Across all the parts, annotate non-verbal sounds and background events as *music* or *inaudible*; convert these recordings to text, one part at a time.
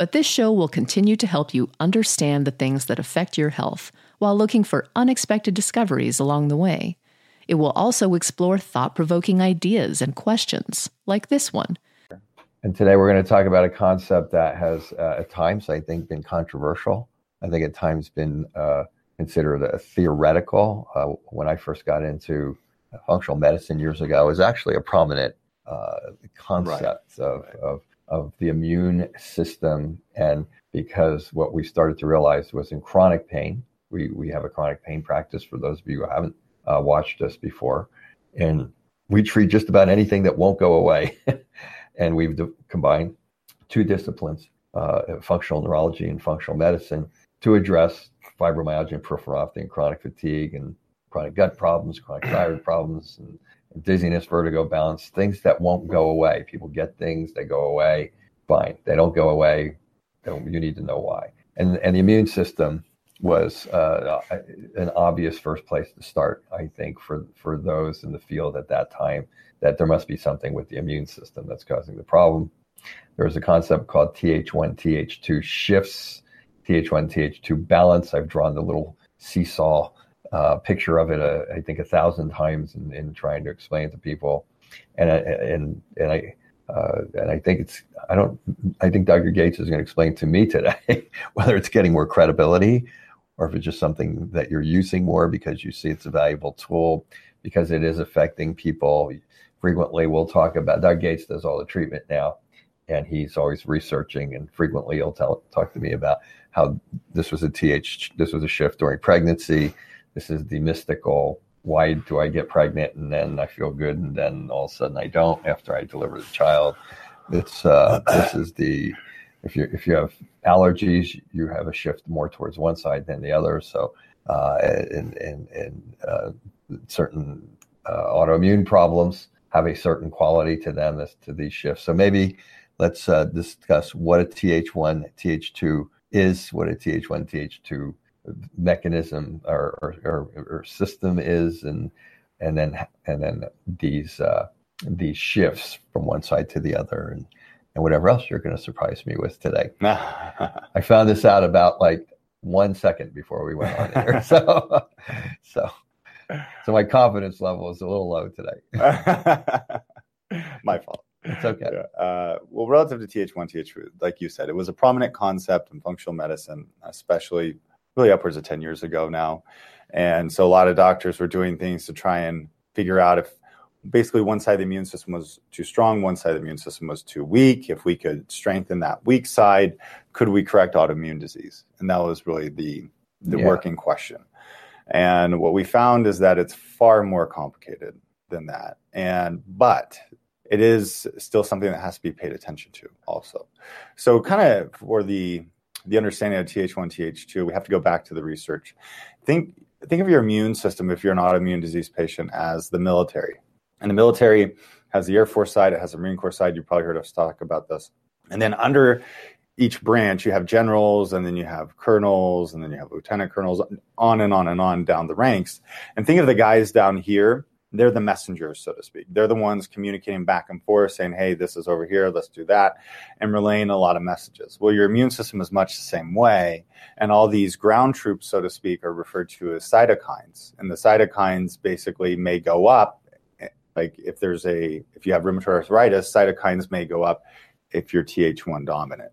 But this show will continue to help you understand the things that affect your health while looking for unexpected discoveries along the way. It will also explore thought provoking ideas and questions, like this one. And today we're going to talk about a concept that has, uh, at times, I think, been controversial. I think at times been uh, considered a theoretical. Uh, when I first got into functional medicine years ago, it was actually a prominent uh, concept right. Of, right. of of the immune system. And because what we started to realize was in chronic pain, we, we have a chronic pain practice for those of you who haven't uh, watched us before. And we treat just about anything that won't go away. *laughs* and we've de- combined two disciplines, uh, functional neurology and functional medicine, to address fibromyalgia and peripheral neuropathy and chronic fatigue and chronic gut problems, chronic thyroid problems, and dizziness, vertigo, balance, things that won't go away. People get things, they go away, fine. They don't go away, you need to know why. And, and the immune system was uh, an obvious first place to start, I think, for, for those in the field at that time, that there must be something with the immune system that's causing the problem. There was a concept called TH1, TH2 shifts, TH1, TH2 balance. I've drawn the little seesaw uh, picture of it, uh, I think, a thousand times in, in, trying to explain to people. And, and, and I, uh, and I think it's, I don't, I think Dr. Gates is going to explain to me today *laughs* whether it's getting more credibility or if it's just something that you're using more because you see it's a valuable tool because it is affecting people. Frequently, we'll talk about, Dr. Gates does all the treatment now and he's always researching and frequently he'll tell, talk to me about how this was a th this was a shift during pregnancy this is the mystical why do I get pregnant and then I feel good and then all of a sudden I don't after I deliver the child. It's uh, *clears throat* this is the if you if you have allergies, you have a shift more towards one side than the other. So uh, and and, and uh, certain uh, autoimmune problems have a certain quality to them as to these shifts. So maybe let's uh, discuss what a TH1 TH2 is, what a TH1 TH2 mechanism or, or, or, system is, and and then and then these uh, these shifts from one side to the other, and and whatever else you're going to surprise me with today. *laughs* I found this out about like one second before we went on here, so *laughs* so so my confidence level is a little low today. *laughs* my fault. It's okay. Yeah. Uh, well, relative to TH1, TH2, like you said, it was a prominent concept in functional medicine, especially really upwards of 10 years ago now. And so a lot of doctors were doing things to try and figure out if basically one side of the immune system was too strong, one side of the immune system was too weak. If we could strengthen that weak side, could we correct autoimmune disease? And that was really the, the yeah. working question. And what we found is that it's far more complicated than that. And but it is still something that has to be paid attention to also. So kind of for the the understanding of Th1, Th2, we have to go back to the research. Think think of your immune system if you're an autoimmune disease patient as the military. And the military has the Air Force side, it has the Marine Corps side. You've probably heard us talk about this. And then under each branch, you have generals, and then you have colonels, and then you have lieutenant colonels, on and on and on down the ranks. And think of the guys down here they're the messengers, so to speak. They're the ones communicating back and forth, saying, hey, this is over here, let's do that, and relaying a lot of messages. Well, your immune system is much the same way. And all these ground troops, so to speak, are referred to as cytokines. And the cytokines basically may go up. Eh, like if there's a, if you have rheumatoid arthritis, cytokines may go up if you're Th1 dominant.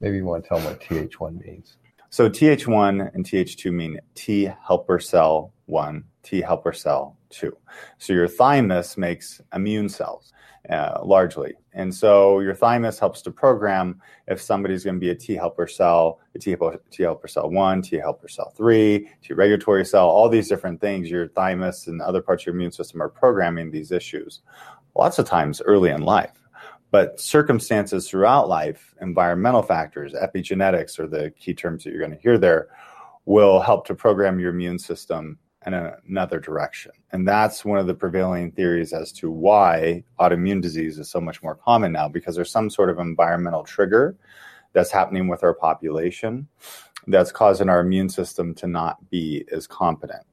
Maybe you want to tell them what Th1 means. So Th1 and Th2 mean T helper cell 1, T helper cell 2. So your thymus makes immune cells uh, largely. And so your thymus helps to program if somebody's going to be a T helper cell, a T helper, T helper cell 1, T helper cell 3, T regulatory cell, all these different things. Your thymus and other parts of your immune system are programming these issues lots of times early in life. But circumstances throughout life, environmental factors, epigenetics are the key terms that you're going to hear there, will help to program your immune system in another direction. And that's one of the prevailing theories as to why autoimmune disease is so much more common now, because there's some sort of environmental trigger that's happening with our population that's causing our immune system to not be as competent.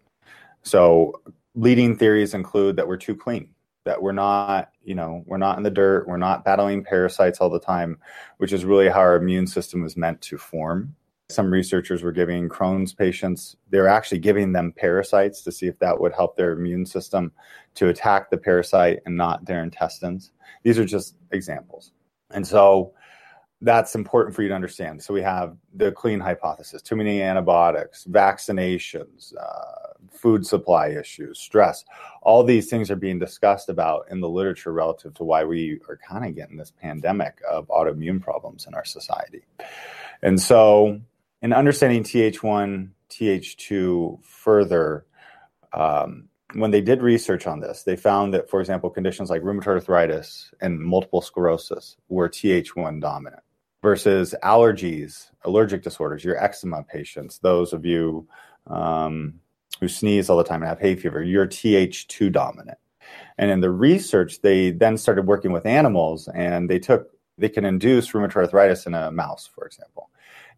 So, leading theories include that we're too clean that we're not, you know, we're not in the dirt, we're not battling parasites all the time, which is really how our immune system was meant to form. Some researchers were giving Crohn's patients, they're actually giving them parasites to see if that would help their immune system to attack the parasite and not their intestines. These are just examples. And so that's important for you to understand. So we have the clean hypothesis, too many antibiotics, vaccinations, uh, food supply issues, stress. All these things are being discussed about in the literature relative to why we are kind of getting this pandemic of autoimmune problems in our society. And so, in understanding Th1, Th2 further, um, when they did research on this, they found that, for example, conditions like rheumatoid arthritis and multiple sclerosis were Th1 dominant versus allergies, allergic disorders, your eczema patients, those of you um, who sneeze all the time and have hay fever, you're Th2 dominant. And in the research, they then started working with animals and they took, they can induce rheumatoid arthritis in a mouse, for example.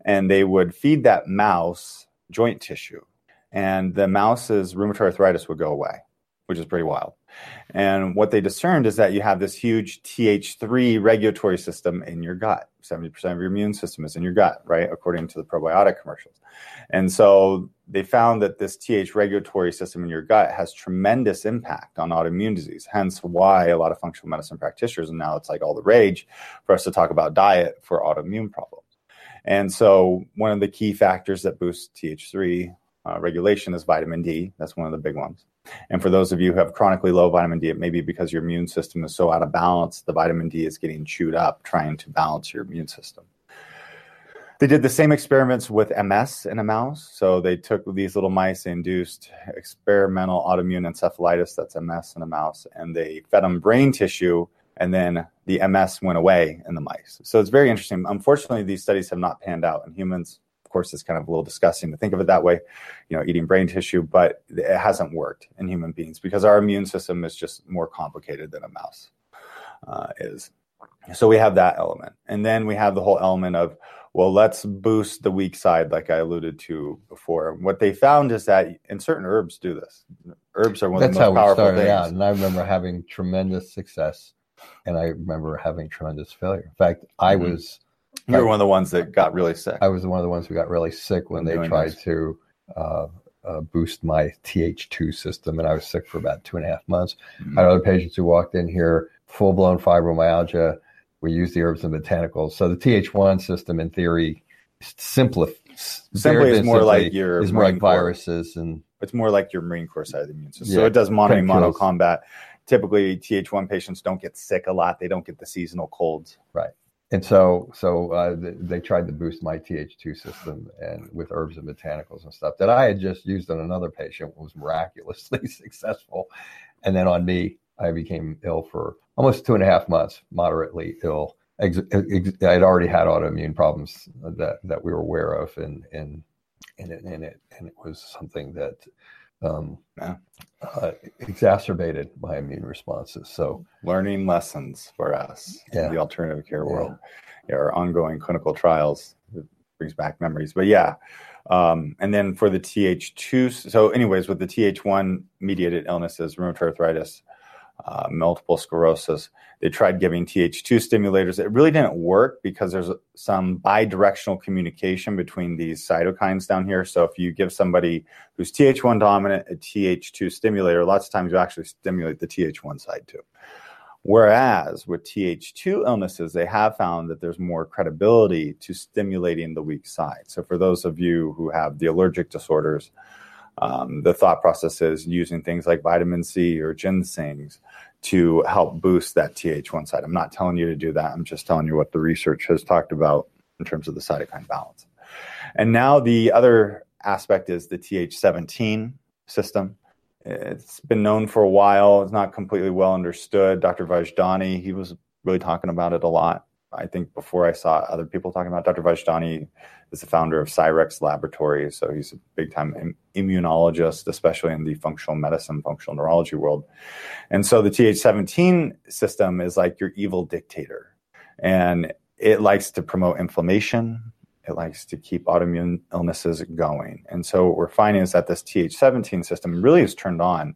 And they would feed that mouse joint tissue, and the mouse's rheumatoid arthritis would go away, which is pretty wild. And what they discerned is that you have this huge Th3 regulatory system in your gut. 70% of your immune system is in your gut, right? According to the probiotic commercials. And so they found that this Th regulatory system in your gut has tremendous impact on autoimmune disease. Hence why a lot of functional medicine practitioners, and now it's like all the rage for us to talk about diet for autoimmune problems. And so one of the key factors that boosts Th3 uh, regulation is vitamin D. That's one of the big ones. And for those of you who have chronically low vitamin D, it may be because your immune system is so out of balance, the vitamin D is getting chewed up trying to balance your immune system. They did the same experiments with MS in a mouse. So they took these little mice, they induced experimental autoimmune encephalitis, that's MS in a mouse, and they fed them brain tissue, and then the MS went away in the mice. So it's very interesting. Unfortunately, these studies have not panned out in humans of course, it's kind of a little disgusting to think of it that way, you know, eating brain tissue, but it hasn't worked in human beings because our immune system is just more complicated than a mouse uh, is. So we have that element. And then we have the whole element of, well, let's boost the weak side, like I alluded to before. What they found is that, and certain herbs do this. Herbs are one That's of the most powerful started things. out. And I remember having tremendous success and I remember having tremendous failure. In fact, I Mhm. was You were one of the ones that got really sick. I was one of the ones who got really sick when they tried this. to uh, uh, boost my Th2 system, and I was sick for about two and a half months. Mhm. I had other patients who walked in here, full blown fibromyalgia. We use the herbs and botanicals. So the Th1 system, in theory, simplif- Simply is more like your is more like Marine Corps. viruses and It's more like your Marine Corps side of the immune system. So it does mono mono combat. Typically, Th1 patients don't get sick a lot. They don't get the seasonal colds. Right. And so so uh, th- they tried to boost my Th2 system and with herbs and botanicals and stuff that I had just used on another patient was miraculously *laughs* successful, and then on me I became ill for almost two and a half months, moderately ill. Ex- ex- I'd already had autoimmune problems that that we were aware of, and and and it and it, and it was something that. Um, Yeah. uh, exacerbated my immune responses. So Learning lessons for us Yeah. in the alternative care world. Yeah, our ongoing clinical trials brings back memories. But yeah. Um, and then for the Th2, so anyways, with the Th1 mediated illnesses, rheumatoid arthritis, uh, multiple sclerosis, they tried giving Th2 stimulators. It really didn't work because there's some bidirectional communication between these cytokines down here. So if you give somebody who's Th1 dominant a Th2 stimulator, lots of times you actually stimulate the Th1 side too. Whereas with Th2 illnesses, they have found that there's more credibility to stimulating the weak side. So for those of you who have the allergic disorders, um, the thought process is using things like vitamin C or ginsengs to help boost that Th1 side. I'm not telling you to do that. I'm just telling you what the research has talked about in terms of the cytokine balance. And now the other aspect is the Th17 system. It's been known for a while. It's not completely well understood. Dr. Vojdani, he was really talking about it a lot. I think before I saw other people talking about. Dr. Vojdani is the founder of Cyrex Laboratories, so he's a big time immunologist, especially in the functional medicine, functional neurology world. And so the Th17 system is like your evil dictator, and it likes to promote inflammation. It likes to keep autoimmune illnesses going. And so what we're finding is that this Th17 system really is turned on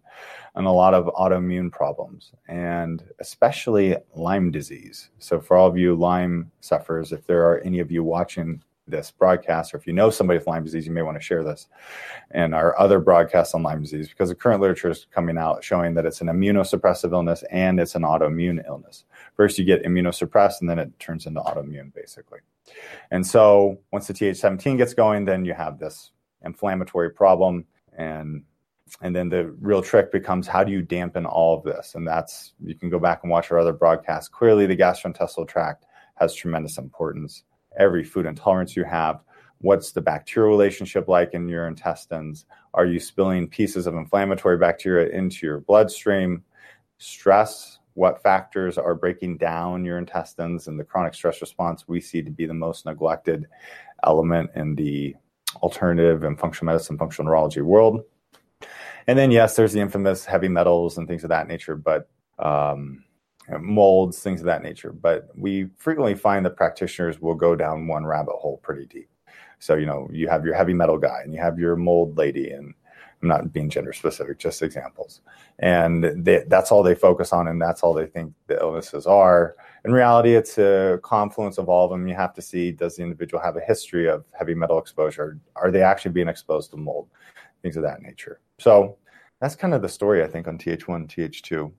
and a lot of autoimmune problems, and especially Lyme disease. So, for all of you Lyme sufferers, if there are any of you watching this broadcast, or if you know somebody with Lyme disease, you may want to share this and our other broadcasts on Lyme disease because the current literature is coming out showing that it's an immunosuppressive illness and it's an autoimmune illness. First, you get immunosuppressed, and then it turns into autoimmune, basically. And so, once the Th17 gets going, then you have this inflammatory problem, and and then the real trick becomes how do you dampen all of this? And that's you can go back and watch our other broadcasts. Clearly, the gastrointestinal tract has tremendous importance every food intolerance you have. What's the bacterial relationship like in your intestines? Are you spilling pieces of inflammatory bacteria into your bloodstream? Stress, what factors are breaking down your intestines and the chronic stress response we see to be the most neglected element in the alternative and functional medicine, functional neurology world. And then, yes, there's the infamous heavy metals and things of that nature, but um, molds, things of that nature. But we frequently find that practitioners will go down one rabbit hole pretty deep. So, you know, you have your heavy metal guy and you have your mold lady, and I'm not being gender specific, just examples. And they, that's all they focus on, and that's all they think the illnesses are. In reality, it's a confluence of all of them. You have to see does the individual have a history of heavy metal exposure? Are they actually being exposed to mold? Things of that nature. So, that's kind of the story, I think, on TH1, TH2.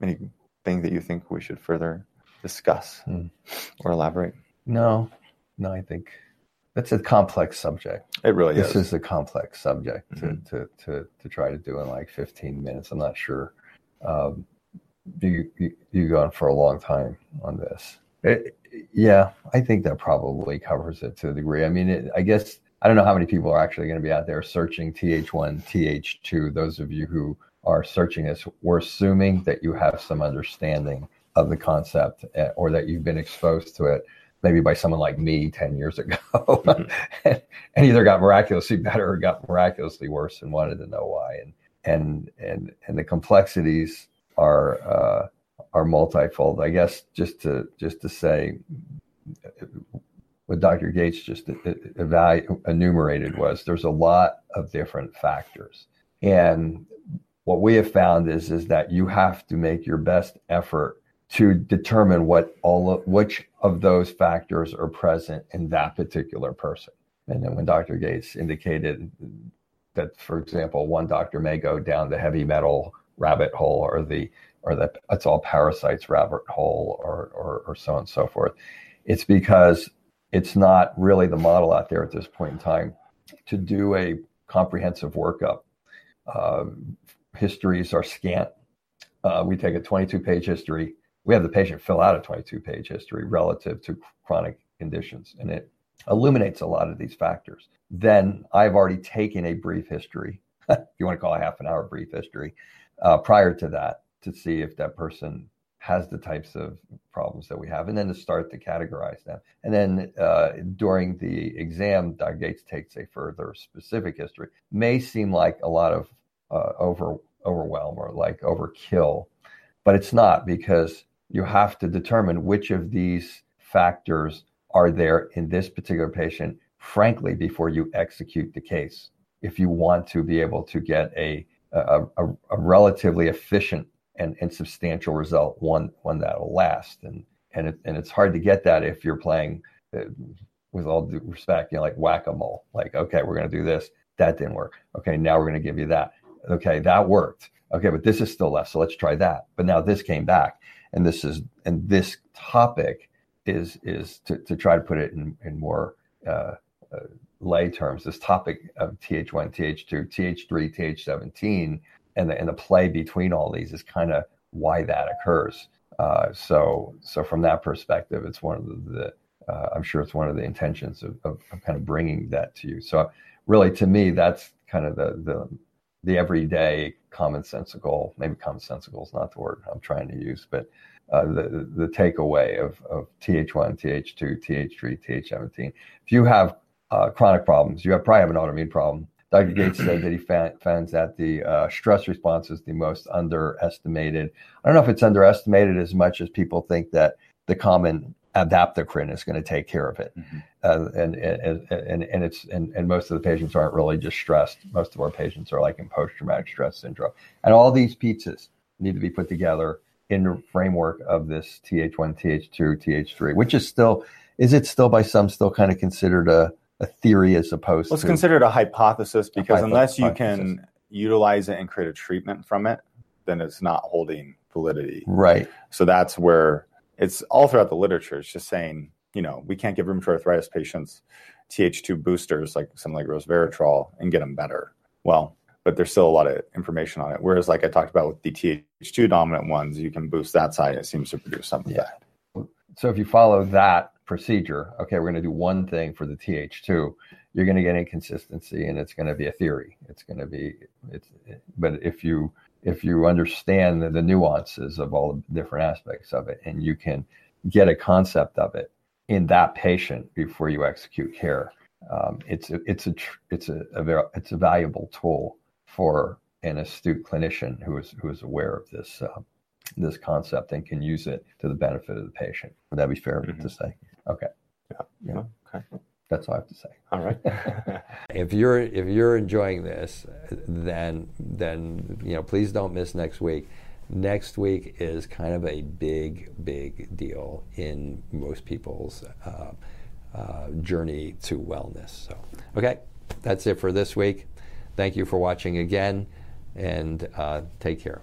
Anything that you think we should further discuss hmm. or elaborate? No, no, I think that's a complex subject. It really this is. This is a complex subject mm-hmm. to, to, to, to try to do in like 15 minutes. I'm not sure. Um, you, you, you go on for a long time on this. It, yeah, I think that probably covers it to a degree. I mean, it, I guess I don't know how many people are actually going to be out there searching TH1, TH2. Those of you who are searching this, we're assuming that you have some understanding of the concept eh, or that you've been exposed to it maybe by someone like me 10 years ago mm-hmm. *laughs* and either got miraculously better or got miraculously worse and wanted to know why and and and and the complexities are uh, are multifold i guess just to just to say what dr gates just enumerated was there's a lot of different factors and what we have found is is that you have to make your best effort to determine what all of which of those factors are present in that particular person. And then when Dr. Gates indicated that, for example, one doctor may go down the heavy metal rabbit hole or the or the it's all parasites rabbit hole or, or or so on and so forth, it's because it's not really the model out there at this point in time to do a comprehensive workup uh, histories are scant. Uh, we take a 22 page history. We have the patient fill out a 22 page history relative to chronic conditions, and it illuminates a lot of these factors. Then I've already taken a brief history, *laughs* if you want to call a half an hour brief history, uh, prior to that to see if that person has the types of problems that we have, and then to start to categorize them. And then uh, during the exam, Dr. Gates takes a further specific history. May seem like a lot of uh, over overwhelm or like overkill, but it's not because you have to determine which of these factors are there in this particular patient, frankly, before you execute the case. If you want to be able to get a a, a, a relatively efficient and, and substantial result, one one that'll last, and and it, and it's hard to get that if you're playing, uh, with all due respect, you know, like whack a mole. Like, okay, we're going to do this. That didn't work. Okay, now we're going to give you that okay, that worked. Okay, but this is still left. So let's try that. But now this came back. And this is and this topic is is to, to try to put it in, in more uh, uh, lay terms, this topic of TH1, TH2, TH3, TH17, and the and the play between all these is kind of why that occurs. Uh, so so from that perspective, it's one of the, uh, I'm sure it's one of the intentions of, of, of, kind of bringing that to you. So really, to me, that's kind of the the the everyday commonsensical, maybe commonsensical is not the word I'm trying to use, but uh, the, the takeaway of, of TH1, TH2, TH3, TH17. If you have uh, chronic problems, you have probably have an autoimmune problem. Dr. Gates said that he found, finds that the uh, stress response is the most underestimated. I don't know if it's underestimated as much as people think that the common adaptocrine is going to take care of it. Mm-hmm. Uh, and, and, and, and, it's, and, and most of the patients aren't really just stressed. Most of our patients are like in post traumatic stress syndrome. And all these pizzas need to be put together in the framework of this TH1, TH2, TH3, which is still, is it still by some still kind of considered a, a theory as opposed well, it's to considered a hypothesis because a unless you can utilize it and create a treatment from it, then it's not holding validity. Right. So that's where it's all throughout the literature. It's just saying, you know, we can't give rheumatoid arthritis patients TH2 boosters like something like resveratrol and get them better. Well, but there's still a lot of information on it. Whereas, like I talked about with the TH2 dominant ones, you can boost that side. It seems to produce something. Yeah. So if you follow that procedure, okay, we're going to do one thing for the TH2. You're going to get inconsistency, and it's going to be a theory. It's going to be it's. But if you if you understand the, the nuances of all the different aspects of it, and you can get a concept of it in that patient before you execute care, um, it's a, it's a it's a, a very, it's a valuable tool for an astute clinician who is who is aware of this uh, this concept and can use it to the benefit of the patient. Would that be fair mm-hmm. to say? Okay. Yeah. yeah. Okay. That's all I have to say. All right. *laughs* if you're if you're enjoying this, then then you know please don't miss next week. Next week is kind of a big big deal in most people's uh, uh, journey to wellness. So okay, that's it for this week. Thank you for watching again, and uh, take care.